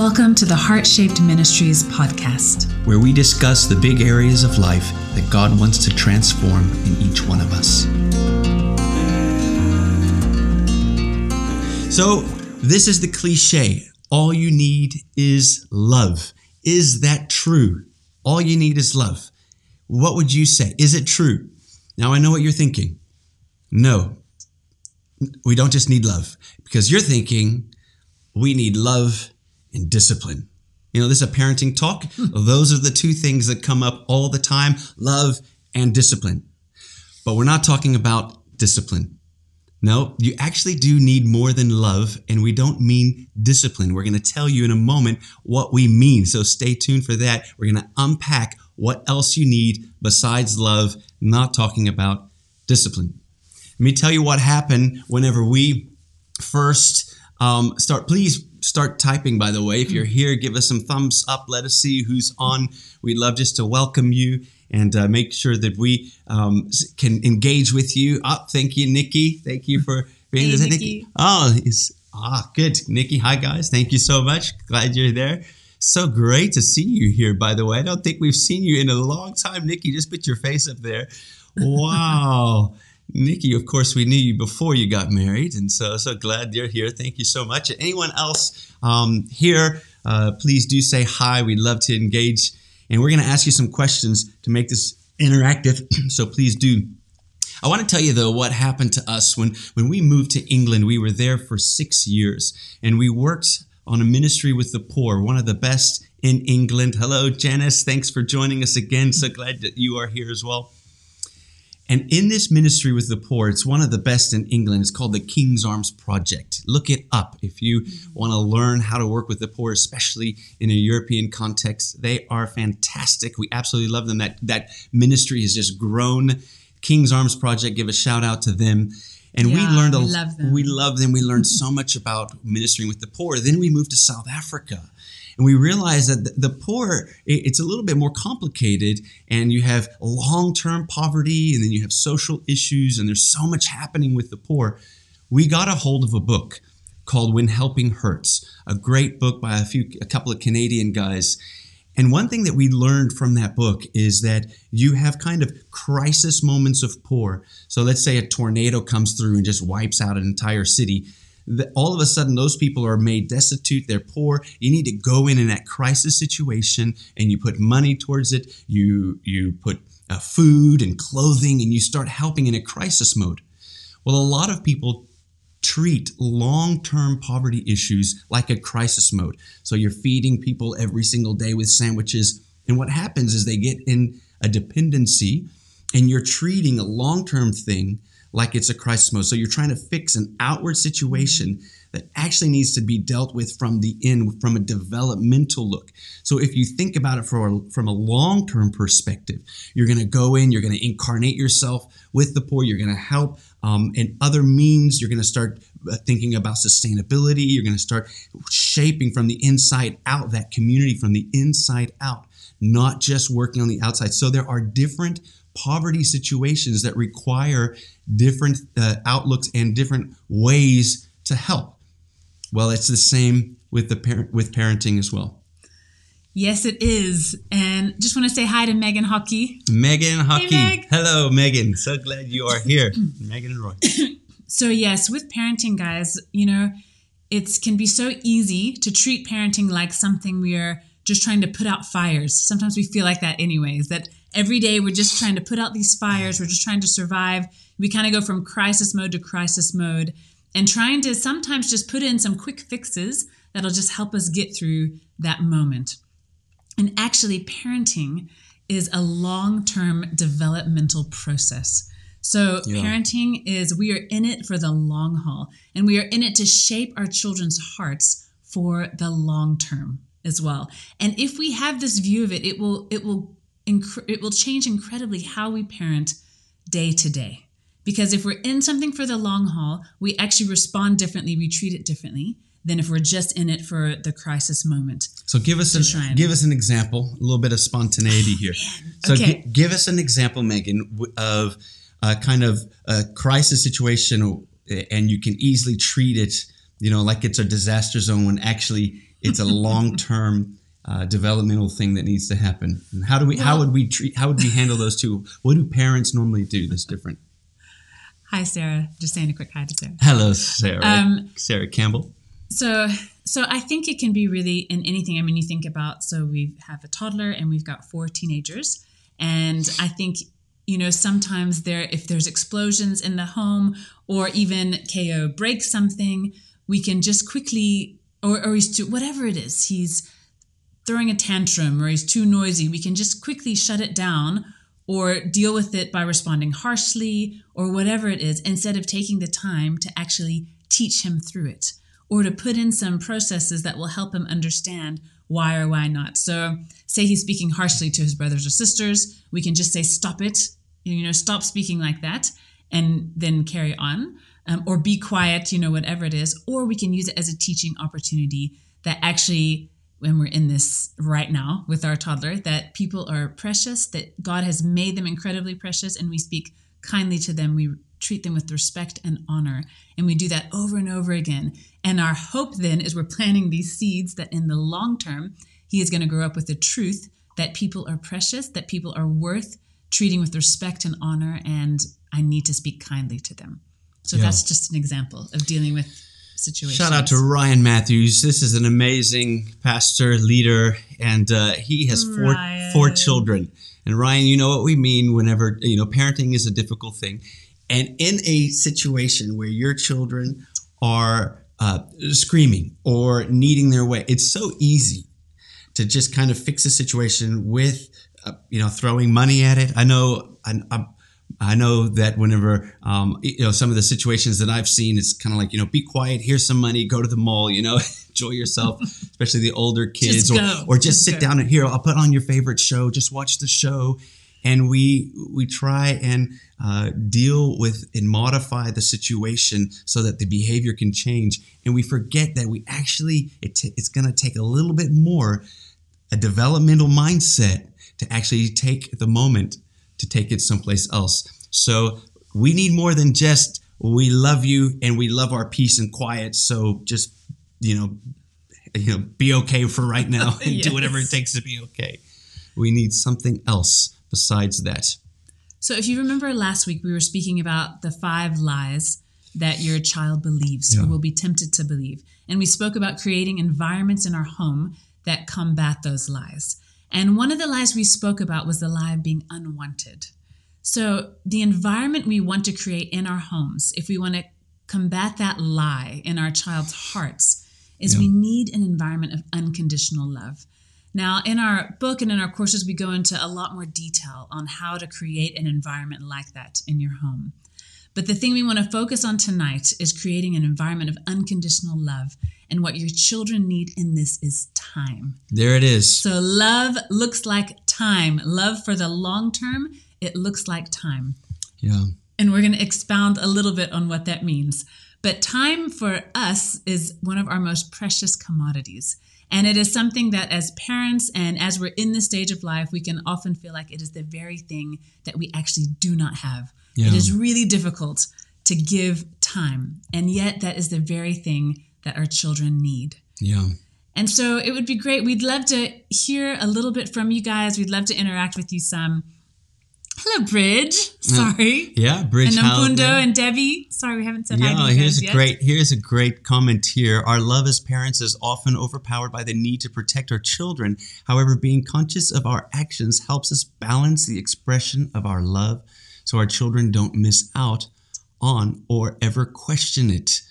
Welcome to the Heart Shaped Ministries podcast, where we discuss the big areas of life that God wants to transform in each one of us. So, this is the cliche all you need is love. Is that true? All you need is love. What would you say? Is it true? Now, I know what you're thinking. No, we don't just need love because you're thinking we need love and discipline. You know, this is a parenting talk. Hmm. Those are the two things that come up all the time love and discipline. But we're not talking about discipline. No, you actually do need more than love, and we don't mean discipline. We're going to tell you in a moment what we mean. So stay tuned for that. We're going to unpack what else you need besides love, not talking about discipline. Let me tell you what happened whenever we first um, start. Please start typing, by the way. If you're here, give us some thumbs up. Let us see who's on. We'd love just to welcome you and uh, make sure that we um, can engage with you. Oh, thank you, Nikki. Thank you for being hey, there. Nikki. Oh, it's, ah, good. Nikki, hi, guys. Thank you so much. Glad you're there. So great to see you here, by the way. I don't think we've seen you in a long time. Nikki, just put your face up there. Wow. Nikki, of course, we knew you before you got married, and so so glad you're here. Thank you so much. Anyone else um, here, uh, please do say hi. We'd love to engage, and we're going to ask you some questions to make this interactive. so please do. I want to tell you though what happened to us when when we moved to England. We were there for six years, and we worked on a ministry with the poor, one of the best in England. Hello, Janice. Thanks for joining us again. So glad that you are here as well. And in this ministry with the poor, it's one of the best in England. It's called the King's Arms Project. Look it up if you want to learn how to work with the poor, especially in a European context. They are fantastic. We absolutely love them. That that ministry has just grown. King's Arms Project, give a shout out to them. And Yeah, we learned a we love them. we love them. We learned so much about ministering with the poor. Then we moved to South Africa and we realized that the- poor it- it's a little bit more complicated and you have long-term poverty and then you have social issues and there's so much happening with the poor we got a hold of a book called when helping hurts a great book by a few a couple of canadian guys and one thing that we learned from that book is that you have kind of crisis moments of poor. So let's say a tornado comes through and just wipes out an entire city. All of a sudden, those people are made destitute, they're poor. You need to go in in that crisis situation and you put money towards it. You, you put uh, food and clothing and you start helping in a crisis mode. Well, a lot of people treat long term poverty issues like a crisis mode. So you're feeding people every single day with sandwiches. And what happens is they get in a dependency and you're treating a long term thing like it's a crisis mode. So you're trying to fix an outward situation that actually needs to be dealt with from the in, from a developmental look. So if you think about it from a, from a long term perspective, you're going to go in, you're going to incarnate yourself with the poor, you're going to help um, other means. You're going to start uh, thinking about sustainability. You're going to start shaping from the inside out that community from the inside out, not just working on the outside. So there are different poverty situations that require different uh, outlooks and different ways to help. Well, it's the same with the parent with parenting as well. Yes, it is. And just want to say hi to Megan Hockey. Megan Hockey. Meg. Hello, Megan. So glad you are here. Megan and Roy. So, yes, with parenting, guys, you know, it can be so easy to treat parenting like something we are just trying to put out fires. Sometimes we feel like that, anyways, that every day we're just trying to put out these fires, we're just trying to survive. We kind of go from crisis mode to crisis mode and trying to sometimes just put in some quick fixes that'll just help us get through that moment. And actually, parenting is a long term developmental process. So, Yeah. parenting is we are in it for the long haul, and we are in it to shape our children's hearts for the long term as well. And if we have this view of it, it will it will it will change incredibly how we parent day to day. Because if we're in something for the long haul, we actually respond differently, we treat it differently than if we're just in it for the crisis moment. So give us an, give us an example, a little bit of spontaneity here. Oh, so Okay. gi- give us an example, Megan, of a kind of a crisis situation, and you can easily treat it, you know, like it's a disaster zone when actually it's a long term uh, developmental thing that needs to happen. And how do we? how would we treat? How would we handle those two? What do parents normally do that's different? Hi, Sarah. Just saying a quick hi to Sarah. Hello, Sarah. Um, Sarah Campbell. So, so I think it can be really in anything. I mean, you think about so we have a toddler and we've got four teenagers, and I think you know sometimes there if there's explosions in the home or even KO breaks something, we can just quickly or or he's too whatever it is he's throwing a tantrum or he's too noisy, we can just quickly shut it down or deal with it by responding harshly or whatever it is instead of taking the time to actually teach him through it or to put in some processes that will help him understand why or why not. So, say he's speaking harshly to his brothers or sisters, we can just say, Stop it, you know, stop speaking like that, and then carry on. Um, or be quiet, you know, whatever it is. Or we can use it as a teaching opportunity that actually when we're in this right now with our toddler that people are precious, that God has made them incredibly precious, and we speak kindly to them. We treat them with respect and honor. And we do that over and over again. And our hope then is we're planting these seeds that in the long term, he is going to grow up with the truth that people are precious, that people are worth treating with respect and honor, and I need to speak kindly to them. So Yeah. that's just an example of dealing with situations. Shout out to Ryan Matthews. This is an amazing pastor, leader, and uh, he has four Ryan. four children. And Ryan, you know what we mean whenever you know parenting is a difficult thing, and in a situation where your children are uh, screaming or needing their way, it's so easy to just kind of fix a situation with uh, you know throwing money at it. I know I, I, I know that whenever um, you know some of the situations that I've seen, it's kind of like you know be quiet, here's some money, go to the mall, you know, enjoy yourself, especially the older kids, Just or or just, Just sit go. down and here I'll put on your favorite show, just watch the show. And we we try and uh, deal with and modify the situation so that the behavior can change, and we forget that we actually it ta it's going to take a little bit more a developmental mindset to actually take the moment to take it someplace else. So we need more than just we love you and we love our peace and quiet. So just you know, you know, be okay for right now and do whatever it takes to be okay. We need something else besides that. So, if you remember last week, we were speaking about the five lies that your child believes Yeah. or will be tempted to believe. And we spoke about creating environments in our home that combat those lies. And one of the lies we spoke about was the lie of being unwanted. So, the environment we want to create in our homes, if we want to combat that lie in our child's hearts, is Yeah. we need an environment of unconditional love. Now, in our book and in our courses, we go into a lot more detail on how to create an environment like that in your home. But the thing we want to focus on tonight is creating an environment of unconditional love. And what your children need in this is time. There it is. So, love looks like time. Love for the long term, it looks like time. Yeah. And we're going to expound a little bit on what that means. But time for us is one of our most precious commodities. And it is something that, as parents and as we're in this stage of life, we can often feel like it is the very thing that we actually do not have. It Yeah. is really difficult to give time. And yet, that is the very thing that our children need. Yeah. And so it would be great. We'd love to hear a little bit from you guys. We'd love to interact with you some. Hello, Bridge. Uh, Sorry. Yeah. Bridge And. Nomfundo and Debbie. Sorry, we haven't said hi to you here's a yet. great here's a great comment here. Our love as parents is often overpowered by the need to protect our children. However, being conscious of our actions helps us balance the expression of our love so our children don't miss out on or ever question it.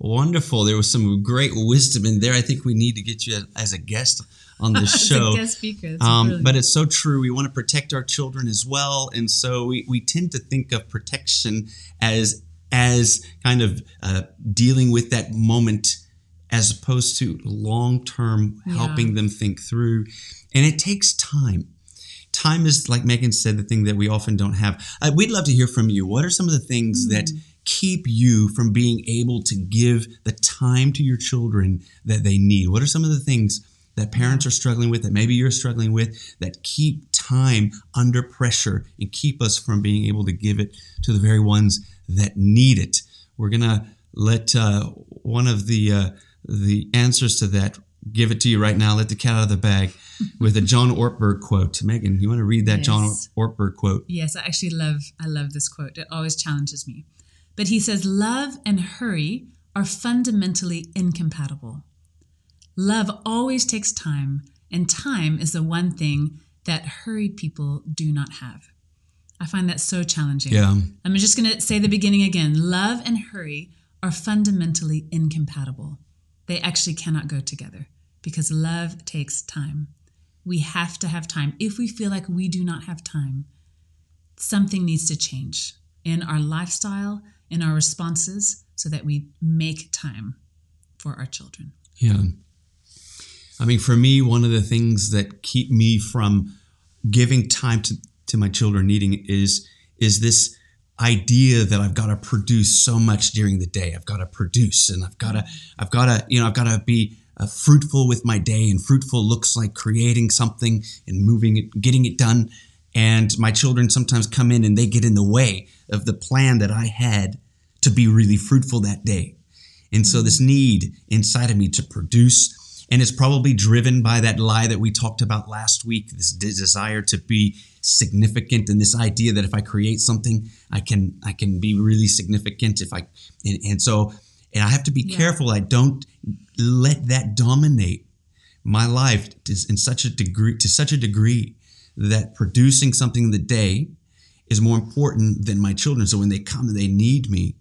Wonderful. There was some great wisdom in there. I think we need to get you as a guest on the show. guest speaker. Um, but it's so true. We want to protect our children as well, and so we, we tend to think of protection as as kind of uh, dealing with that moment, as opposed to long term Yeah. helping them think through. And it takes time. Time is, like Megan said, the thing that we often don't have. Uh, we'd love to hear from you. What are some of the things that keep you from being able to give the time to your children that they need? What are some of the things that parents are struggling with, that maybe you're struggling with, that keep time under pressure and keep us from being able to give it to the very ones that need it? We're gonna let uh, one of the uh, the answers to that give it to you right now. Let the cat out of the bag with a John Ortberg quote. Megan, you want to read that John Ortberg quote? Yes, I actually love I love this quote. It always challenges me. But he says love and hurry are fundamentally incompatible. Love always takes time, and time is the one thing that hurried people do not have. I find that so challenging. Yeah. I'm just going to say the beginning again. Love and hurry are fundamentally incompatible. They actually cannot go together because love takes time. We have to have time. If we feel like we do not have time, something needs to change in our lifestyle, in our responses, so that we make time for our children. Yeah. I mean, for me, one of the things that keep me from giving time to, to my children needing is is this idea that I've got to produce so much during the day. I've got to produce and I've got to I've got to you know I've got to be uh, fruitful with my day and fruitful looks like creating something and moving it getting it done and my children sometimes come in and they get in the way of the plan that I had to be really fruitful that day. And so this need inside of me to produce and it's probably driven by that lie that we talked about last week this desire to be significant and this idea that if i create something i can i can be really significant if i and, and so and i have to be Yeah. careful i don't let that dominate my life to, in such a degree to such a degree that producing something in the day is more important than my children. So when they come and they need me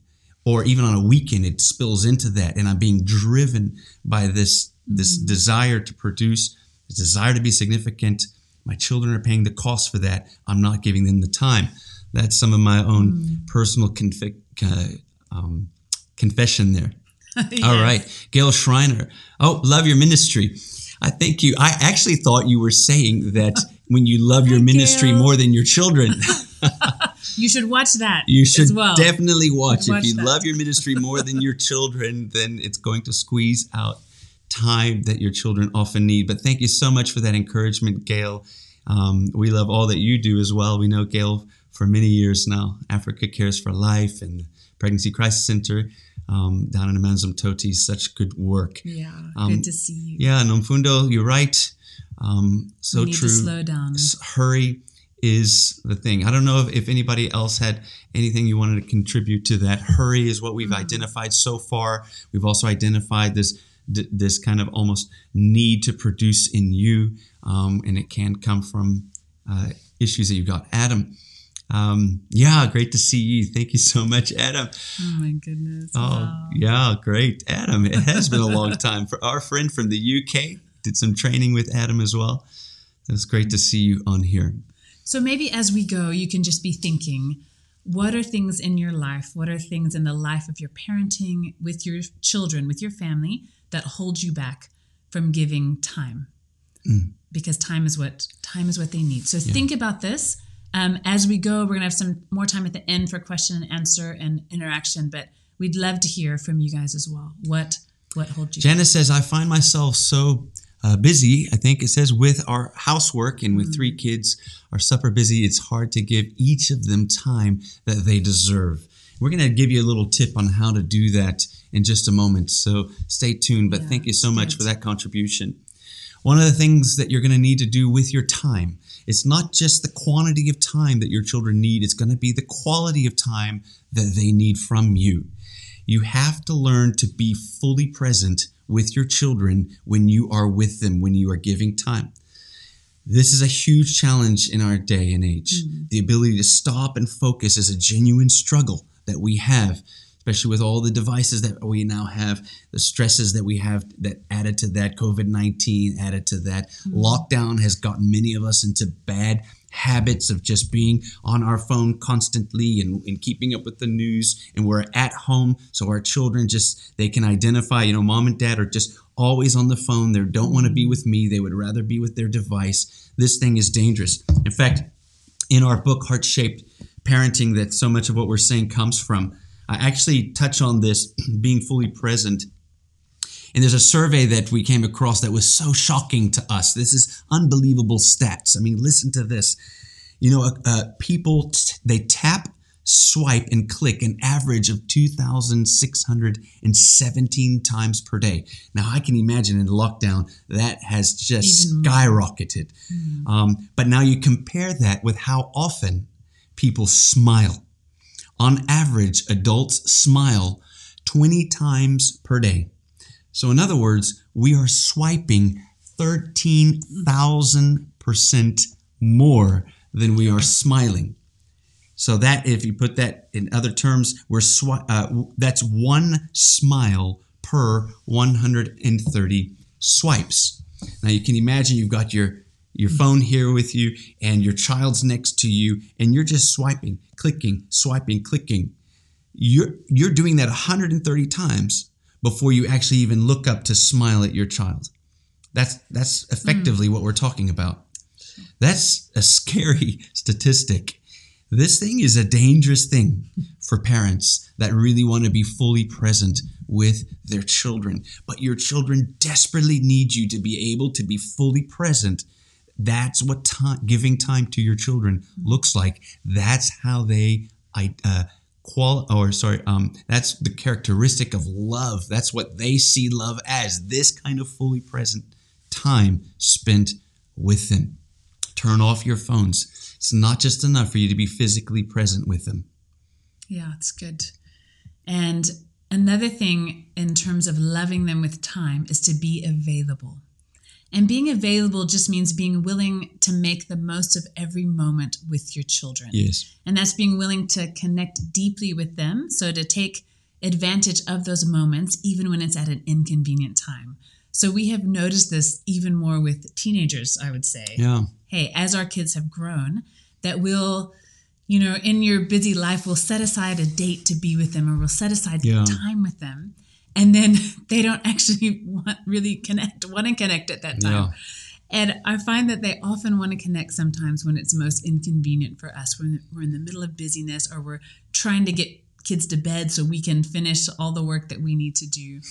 or even on a weekend it spills into that. And i'm being driven by this this desire to produce this desire to be significant. My children are paying the cost for that. I'm not giving them the time. That's some of my own personal confi- uh, um, confession there all right gail schreiner oh love your ministry i think you i actually thought you were saying that when you love your ministry Gail. more than your children You should watch that. you should as well. definitely watch. Watch if you that. love your ministry more than your children, then it's going to squeeze out time that your children often need. But thank you so much for that encouragement, Gail. Um, we love all that you do as well. We know Gail for many years now. Africa Cares for Life and Pregnancy Crisis Center um, down in Amanzimtoti. Such good work. Yeah, Um, good to see you. Yeah, Nomfundo, you're right. Um, so we need true to slow down. hurry is the thing. I don't know if, if anybody else had anything you wanted to contribute to that. Hurry is what we've Mm-hmm. identified so far. We've also identified this d- this kind of almost need to produce in you, um, and it can come from uh, issues that you've got. Adam, um, yeah, great to see you. Thank you so much, Adam. Oh my goodness. Oh, Wow. yeah, great. Adam, it has been a long time. For our friend from the UK, did some training with Adam as well. It's great to see you on here. So maybe as we go, you can just be thinking what are things in your life? What are things in the life of your parenting, with your children, with your family that hold you back from giving time? Because time is what time is what they need. So think about this. Um, as we go, we're gonna have some more time at the end for question and answer and interaction. But we'd love to hear from you guys as well. What what holds you? Janice says, I find myself so uh, busy. I think it says with our housework and with three kids, our supper busy, it's hard to give each of them time that they deserve. We're going to give you a little tip on how to do that in just a moment. So stay tuned. But Yeah, thank you so much good. for that contribution. One of the things that you're going to need to do with your time, it's not just the quantity of time that your children need, it's going to be the quality of time that they need from you. You have to learn to be fully present with your children when you are with them, when you are giving time. This is a huge challenge in our day and age. Mm. The ability to stop and focus is a genuine struggle that we have, especially with all the devices that we now have, the stresses that we have that added to that, COVID 19 added to that. Mm-hmm. Lockdown has gotten many of us into bad habits of just being on our phone constantly and, and keeping up with the news and we're at home so our children just they can identify you know mom and dad are just always on the phone. They don't want to be with me. They would rather be with their device. This thing is dangerous. In fact in our book heart shaped parenting that so much of what we're saying comes from i actually touch on this being fully present and there's a survey that we came across that was so shocking to us. This is unbelievable stats. I mean, listen to this. You know, uh, people t- they tap swipe and click an average of 2,617 times per day. Now, I can imagine in lockdown that has just Even skyrocketed. Um, but now you compare that with how often people smile. On average, adults smile 20 times per day. So, in other words, we are swiping 13,000% more than we are smiling. So that, if you put that in other terms, we're swi- uh, that's one smile per 130 swipes. Now you can imagine you've got your your phone here with you, and your child's next to you, and you're just swiping, clicking, swiping, clicking. You're you're doing that 130 times before you actually even look up to smile at your child. That's that's effectively mm. what we're talking about. That's a scary statistic. This thing is a dangerous thing for parents that really want to be fully present with their children. But your children desperately need you to be able to be fully present. That's what time, giving time to your children looks like. That's how they I, uh, qual or sorry, um, that's the characteristic of love. That's what they see love as. This kind of fully present time spent with them. Turn off your phones. It's not just enough for you to be physically present with them. Yeah, it's good. And another thing in terms of loving them with time is to be available. And being available just means being willing to make the most of every moment with your children. Yes. And that's being willing to connect deeply with them. So to take advantage of those moments, even when it's at an inconvenient time. So we have noticed this even more with teenagers, I would say Yeah. hey, as our kids have grown, that we'll, you know, in your busy life, we'll set aside a date to be with them or we'll set aside Yeah. time with them. And then they don't actually want really connect, want to connect at that time. And I find that they often want to connect sometimes when it's most inconvenient for us, when we're in the middle of busyness or we're trying to get kids to bed so we can finish all the work that we need to do.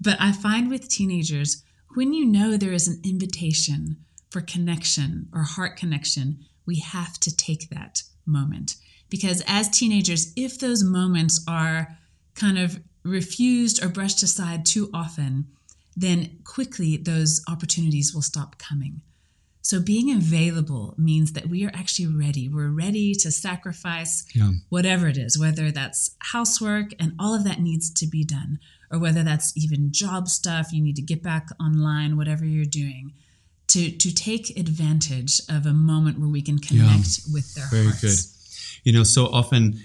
But I find with teenagers, when you know there is an invitation for connection or heart connection, we have to take that moment. Because as teenagers, if those moments are kind of refused or brushed aside too often, then quickly those opportunities will stop coming. So being available means that we are actually ready. We're ready to sacrifice Yeah. whatever it is, whether that's housework and all of that needs to be done, or whether that's even job stuff, you need to get back online, whatever you're doing, to to take advantage of a moment where we can connect with their Very hearts. good. You know, so often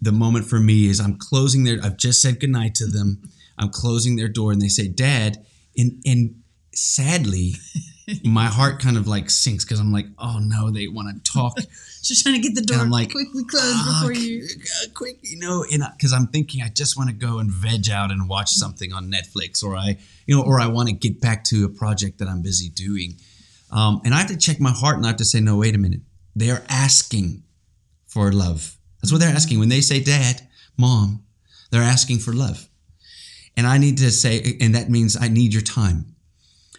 the moment for me is I'm closing their I've just said goodnight to them. I'm closing their door and they say, Dad, and and sadly, my heart kind of like sinks because I'm like, oh no, they want to talk. Just trying to get the door I'm like, quickly closed Ah, before you. uh, quick, you know, and because I'm thinking I just want to go and veg out and watch something on Netflix, or I, you know, or I want to get back to a project that I'm busy doing, um, and I have to check my heart and I have to say, no, wait a minute, they are asking for love. That's what they're asking when they say, Dad, Mom, they're asking for love, and I need to say, and that means I need your time.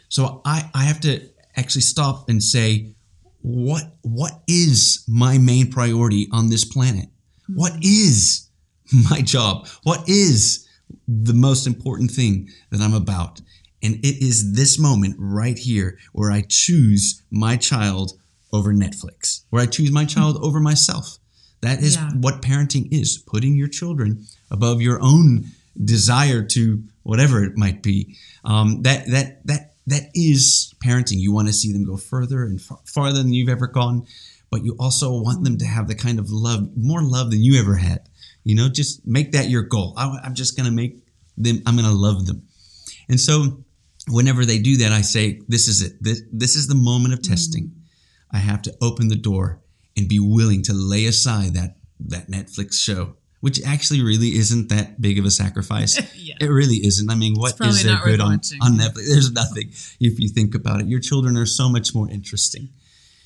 So I, I have to actually stop and say, what what is my main priority on this planet? What is my job? What is the most important thing that I'm about? And it is this moment right here where I choose my child over Netflix, where I choose my child over myself. That is Yeah. what parenting is putting your children above your own desire to whatever it might be. Um, that, that, that, that is parenting. You want to see them go further and far, farther than you've ever gone, but you also want them to have the kind of love, more love than you ever had. You know, just make that your goal. I, I'm just going to make them, I'm going to love them. And so whenever they do that, I say, this is it. This, this is the moment of testing. I have to open the door and be willing to lay aside that, that Netflix show, which actually really isn't that big of a sacrifice. Yeah. It really isn't. I mean, what is there good on, watching. on Netflix? There's nothing if you think about it. Your children are so much more interesting.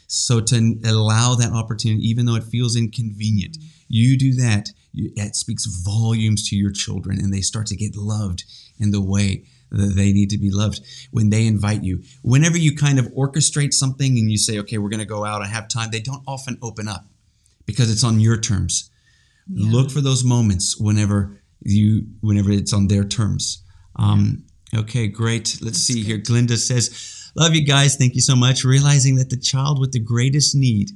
So to allow that opportunity, even though it feels inconvenient, you do that. You, it speaks volumes to your children, and they start to get loved in the way that they need to be loved. When they invite you, whenever you kind of orchestrate something and you say, "Okay, we're going to go out and have time," they don't often open up because it's on your terms. Yeah. Look for those moments whenever you whenever it's on their terms. Um, okay, great. Let's see here. Glinda says, "Love you guys. Thank you so much." Realizing that the child with the greatest need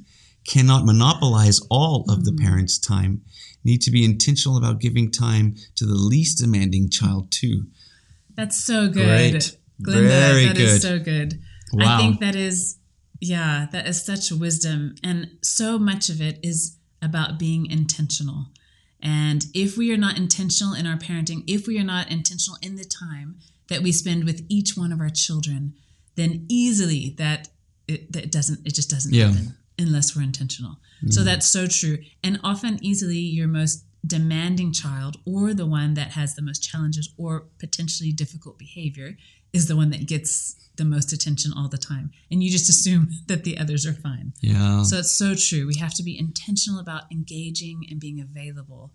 cannot monopolize all of the Mhm. parents' time. Need to be intentional about giving time to the least demanding child too. That's so good. Great. Glinda, Very that is good. so good. Wow. I think that is, yeah, that is such wisdom. And so much of it is about being intentional. And if we are not intentional in our parenting, if we are not intentional in the time that we spend with each one of our children, then easily that it, that doesn't, it just doesn't Yeah. Mm-hmm. happen unless we're intentional. So that's so true. And often, easily, your most demanding child or the one that has the most challenges or potentially difficult behavior is the one that gets the most attention all the time. And you just assume that the others are fine. yeah. So it's so true. We have to be intentional about engaging and being available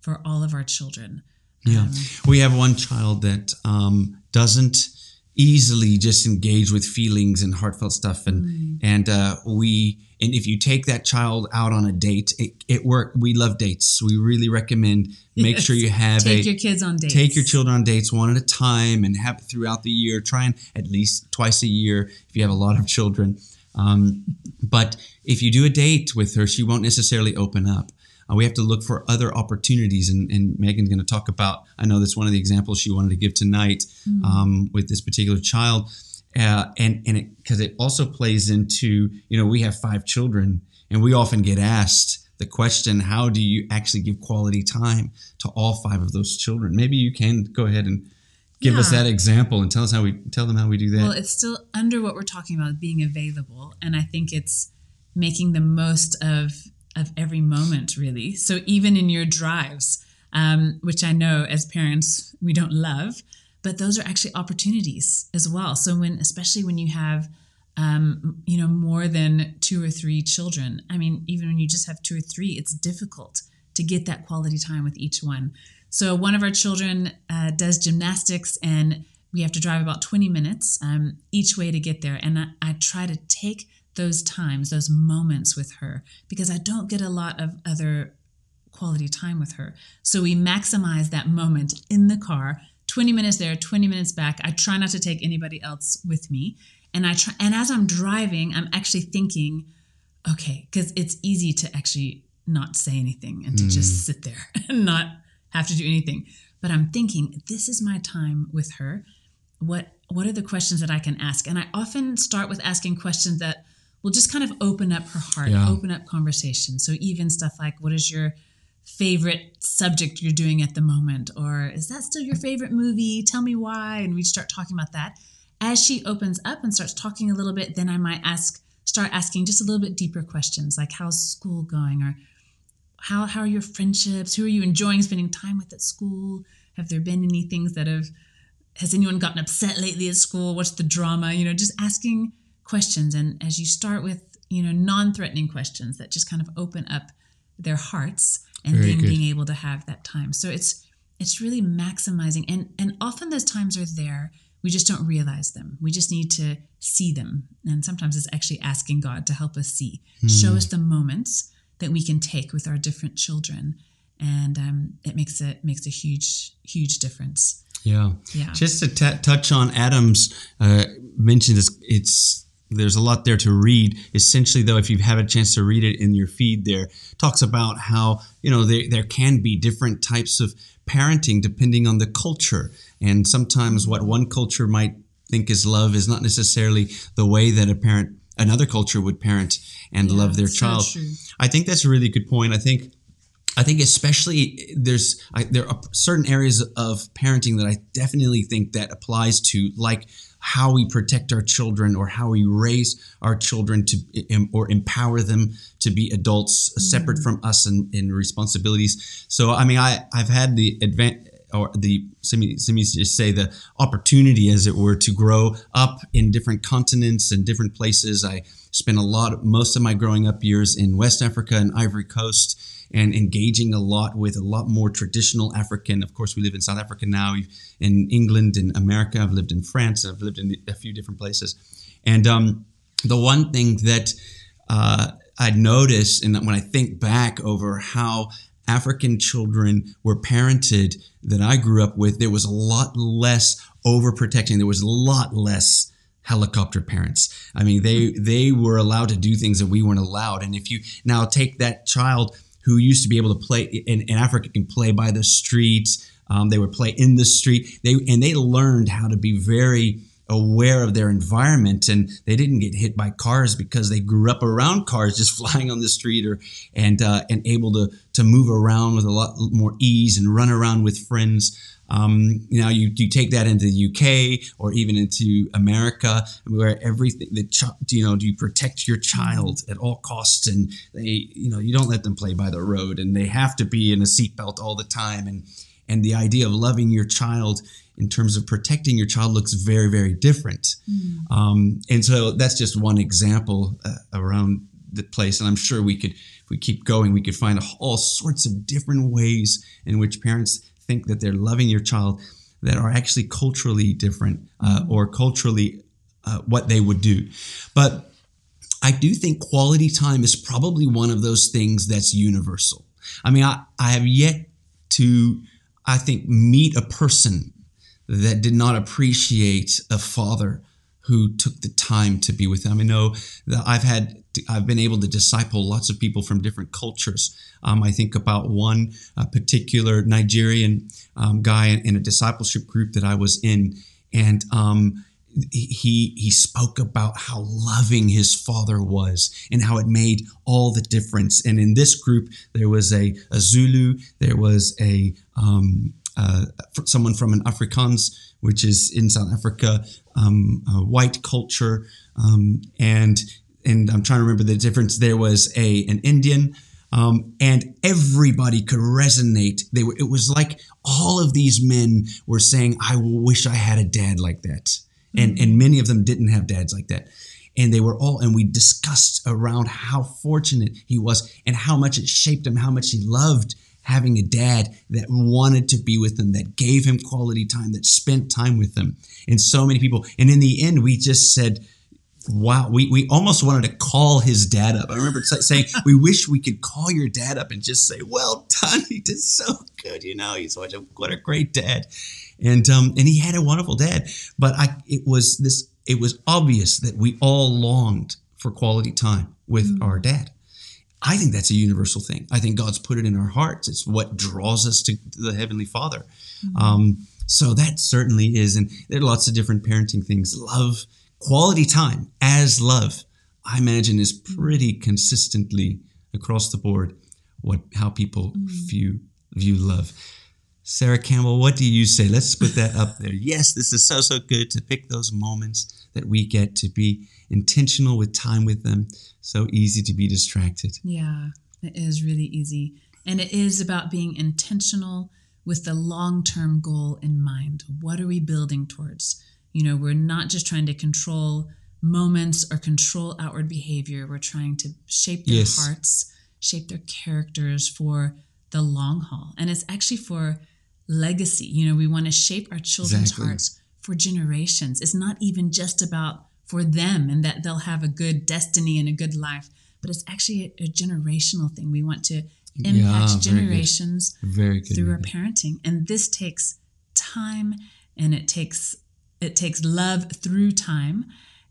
for all of our children. Yeah. Um, we have one child that um, doesn't easily just engage with feelings and heartfelt stuff and Mm. and uh, we and if you take that child out on a date it, it work we love dates we really recommend make Yes. sure you have take a your kids on dates. take your children on dates one at a time and have it throughout the year try and at least twice a year if you have a lot of children um, but if you do a date with her she won't necessarily open up uh, we have to look for other opportunities and, and megan's going to talk about i know that's one of the examples she wanted to give tonight Mm. um, with this particular child uh, and and it because it also plays into you know we have five children and we often get asked the question how do you actually give quality time to all five of those children? Maybe you can go ahead and give us that example and tell us how we tell them how we do that. Well, it's still under what we're talking about, being available, and I think it's making the most of of every moment, really. So even in your drives, um, which I know as parents we don't love, but those are actually opportunities as well. So when, especially when you have, um, you know, more than two or three children. I mean, even when you just have two or three, it's difficult to get that quality time with each one. So one of our children uh, does gymnastics, and we have to drive about 20 minutes um, each way to get there. And I, I try to take those times, those moments with her, because I don't get a lot of other quality time with her. So we maximize that moment in the car. 20 minutes there, 20 minutes back. I try not to take anybody else with me. And I try and as I'm driving, I'm actually thinking, okay, because it's easy to actually not say anything and to just mm. sit there and not have to do anything. But I'm thinking, this is my time with her. What what are the questions that I can ask? And I often start with asking questions that will just kind of open up her heart, Yeah. open up conversation. So even stuff like, what is your favorite subject you're doing at the moment? Or is that still your favorite movie? Tell me why. And we start talking about that. As she opens up and starts talking a little bit, then I might ask, start asking just a little bit deeper questions like, how's school going? Or how, how are your friendships? Who are you enjoying spending time with at school? Have there been any things that have, has anyone gotten upset lately at school? What's the drama? You know, just asking questions. And as you start with, you know, non threatening questions that just kind of open up their hearts and Very then good. being able to have that time. So it's, it's really maximizing and and often those times are there we just don't realize them we just need to see them and sometimes it's actually asking god to help us see show us the moments that we can take with our different children and um, it makes a makes a huge huge difference yeah yeah Just to t- touch on Adam's uh, mentioned, this it's there's a lot there to read. Essentially, though, if you have a chance to read it in your feed, there talks about how you know there there can be different types of parenting depending on the culture, and sometimes what one culture might think is love is not necessarily the way that a parent another culture would parent and Yeah, love their child. true. I think that's a really good point. I think I think especially there's I, there are certain areas of parenting that I definitely think that applies to like how we protect our children or how we raise our children to or empower them to be adults separate mm. from us in, in responsibilities. So I mean I I've had the advan or the let me, just say the opportunity as it were to grow up in different continents and different places. I spent a lot most of my growing up years in West Africa and Ivory Coast and engaging a lot with a lot more traditional African. Of course, we live in South Africa now, in England, in America. I've lived in France. I've lived in a few different places. And um, the one thing that uh, I notice, and when I think back over how African children were parented that I grew up with, there was a lot less overprotecting. There was a lot less helicopter parents. I mean, they they were allowed to do things that we weren't allowed. And if you now take that child who used to be able to play in, in Africa can play by the streets, um, they would play in the street. They and they learned how to be very aware of their environment and they didn't get hit by cars because they grew up around cars just flying on the street or and uh, and able to to move around with a lot more ease and run around with friends. Um, you know, you, you take that into the UK or even into America, where everything that you know, do you protect your child at all costs, and they, you know, you don't let them play by the road, and they have to be in a seatbelt all the time, and and the idea of loving your child in terms of protecting your child looks very very different, mm. um, and so that's just one example uh, around the place, and I'm sure we could, if we keep going, we could find all sorts of different ways in which parents think that they're loving your child that are actually culturally different uh, mm-hmm. or culturally uh, what they would do. But I do think quality time is probably one of those things that's universal. I mean, I, I have yet to, I think, meet a person that did not appreciate a father who took the time to be with them. I know that I've had I've been able to disciple lots of people from different cultures. Um, I think about one uh, particular Nigerian um, guy in a discipleship group that I was in, and um, he he spoke about how loving his father was and how it made all the difference. And in this group, there was a, a Zulu, there was a um, uh, someone from an Afrikaans, which is in South Africa, um, white culture, um, and and I'm trying to remember the difference. There was a an Indian, um, and everybody could resonate. They were. It was like all of these men were saying, "I wish I had a dad like that," mm-hmm. and and many of them didn't have dads like that. And they were all, and we discussed around how fortunate he was and how much it shaped him, how much he loved having a dad that wanted to be with him, that gave him quality time, that spent time with him. And so many people. And in the end, we just said, wow, we, we almost wanted to call his dad up. I remember saying, we wish we could call your dad up and just say, well done. He did so good. You know, he's such a, what a great dad. And, um, and he had a wonderful dad, but I, it was this, it was obvious that we all longed for quality time with mm-hmm. our dad. I think that's a universal thing. I think God's put it in our hearts. It's what draws us to the Heavenly Father. Mm-hmm. Um, so that certainly is, and there are lots of different parenting things. Love, quality time as love, I imagine is pretty consistently across the board what how people mm. view view love. Sarah Campbell, what do you say? Let's put that up there. Yes, this is so so good to pick those moments that we get to be intentional with time with them. So easy to be distracted. Yeah, it is really easy. And it is about being intentional with the long term goal in mind. What are we building towards? You know, we're not just trying to control moments or control outward behavior. We're trying to shape their yes. hearts, shape their characters for the long haul. And it's actually for legacy. You know, we want to shape our children's exactly. hearts for generations. It's not even just about for them and that they'll have a good destiny and a good life, but it's actually a, a generational thing. We want to impact yeah, generations very good. through our parenting. And this takes time and it takes it takes love through time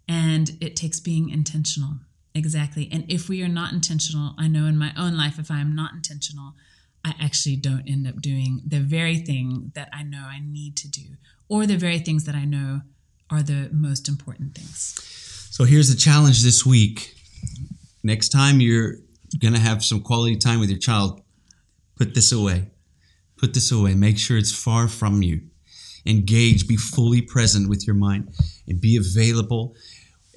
and it takes being intentional. Exactly. And if we are not intentional, I know in my own life, if I am not intentional, I actually don't end up doing the very thing that I know I need to do, or the very things that I know are the most important things. So here's the challenge this week. Next time you're going to have some quality time with your child, put this away. Put this away. Make sure it's far from you engage, be fully present with your mind, and be available.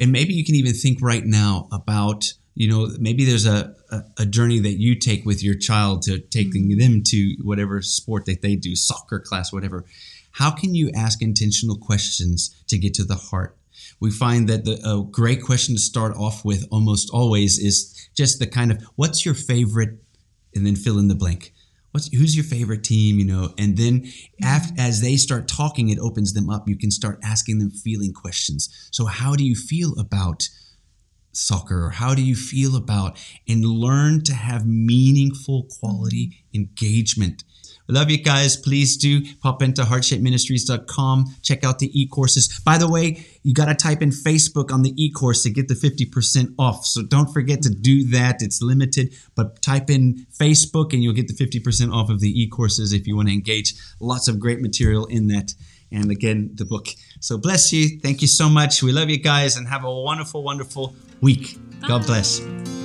And maybe you can even think right now about, you know, maybe there's a, a, a journey that you take with your child to taking mm-hmm. them to whatever sport that they do, soccer class, whatever. How can you ask intentional questions to get to the heart? We find that the, a great question to start off with almost always is just the kind of what's your favorite, and then fill in the blank. What's who's your favorite team? you know and then as they start talking it opens them up. You can start asking them feeling questions. So how do you feel about soccer? Or how do you feel about and learn to have meaningful quality engagement love you guys. Please do pop into heartshapeministries.com. Check out the e courses. By the way, you got to type in Facebook on the e course to get the 50% off. So don't forget to do that. It's limited, but type in Facebook and you'll get the 50% off of the e courses if you want to engage. Lots of great material in that. And again, the book. So bless you. Thank you so much. We love you guys and have a wonderful, wonderful week. Bye. God bless.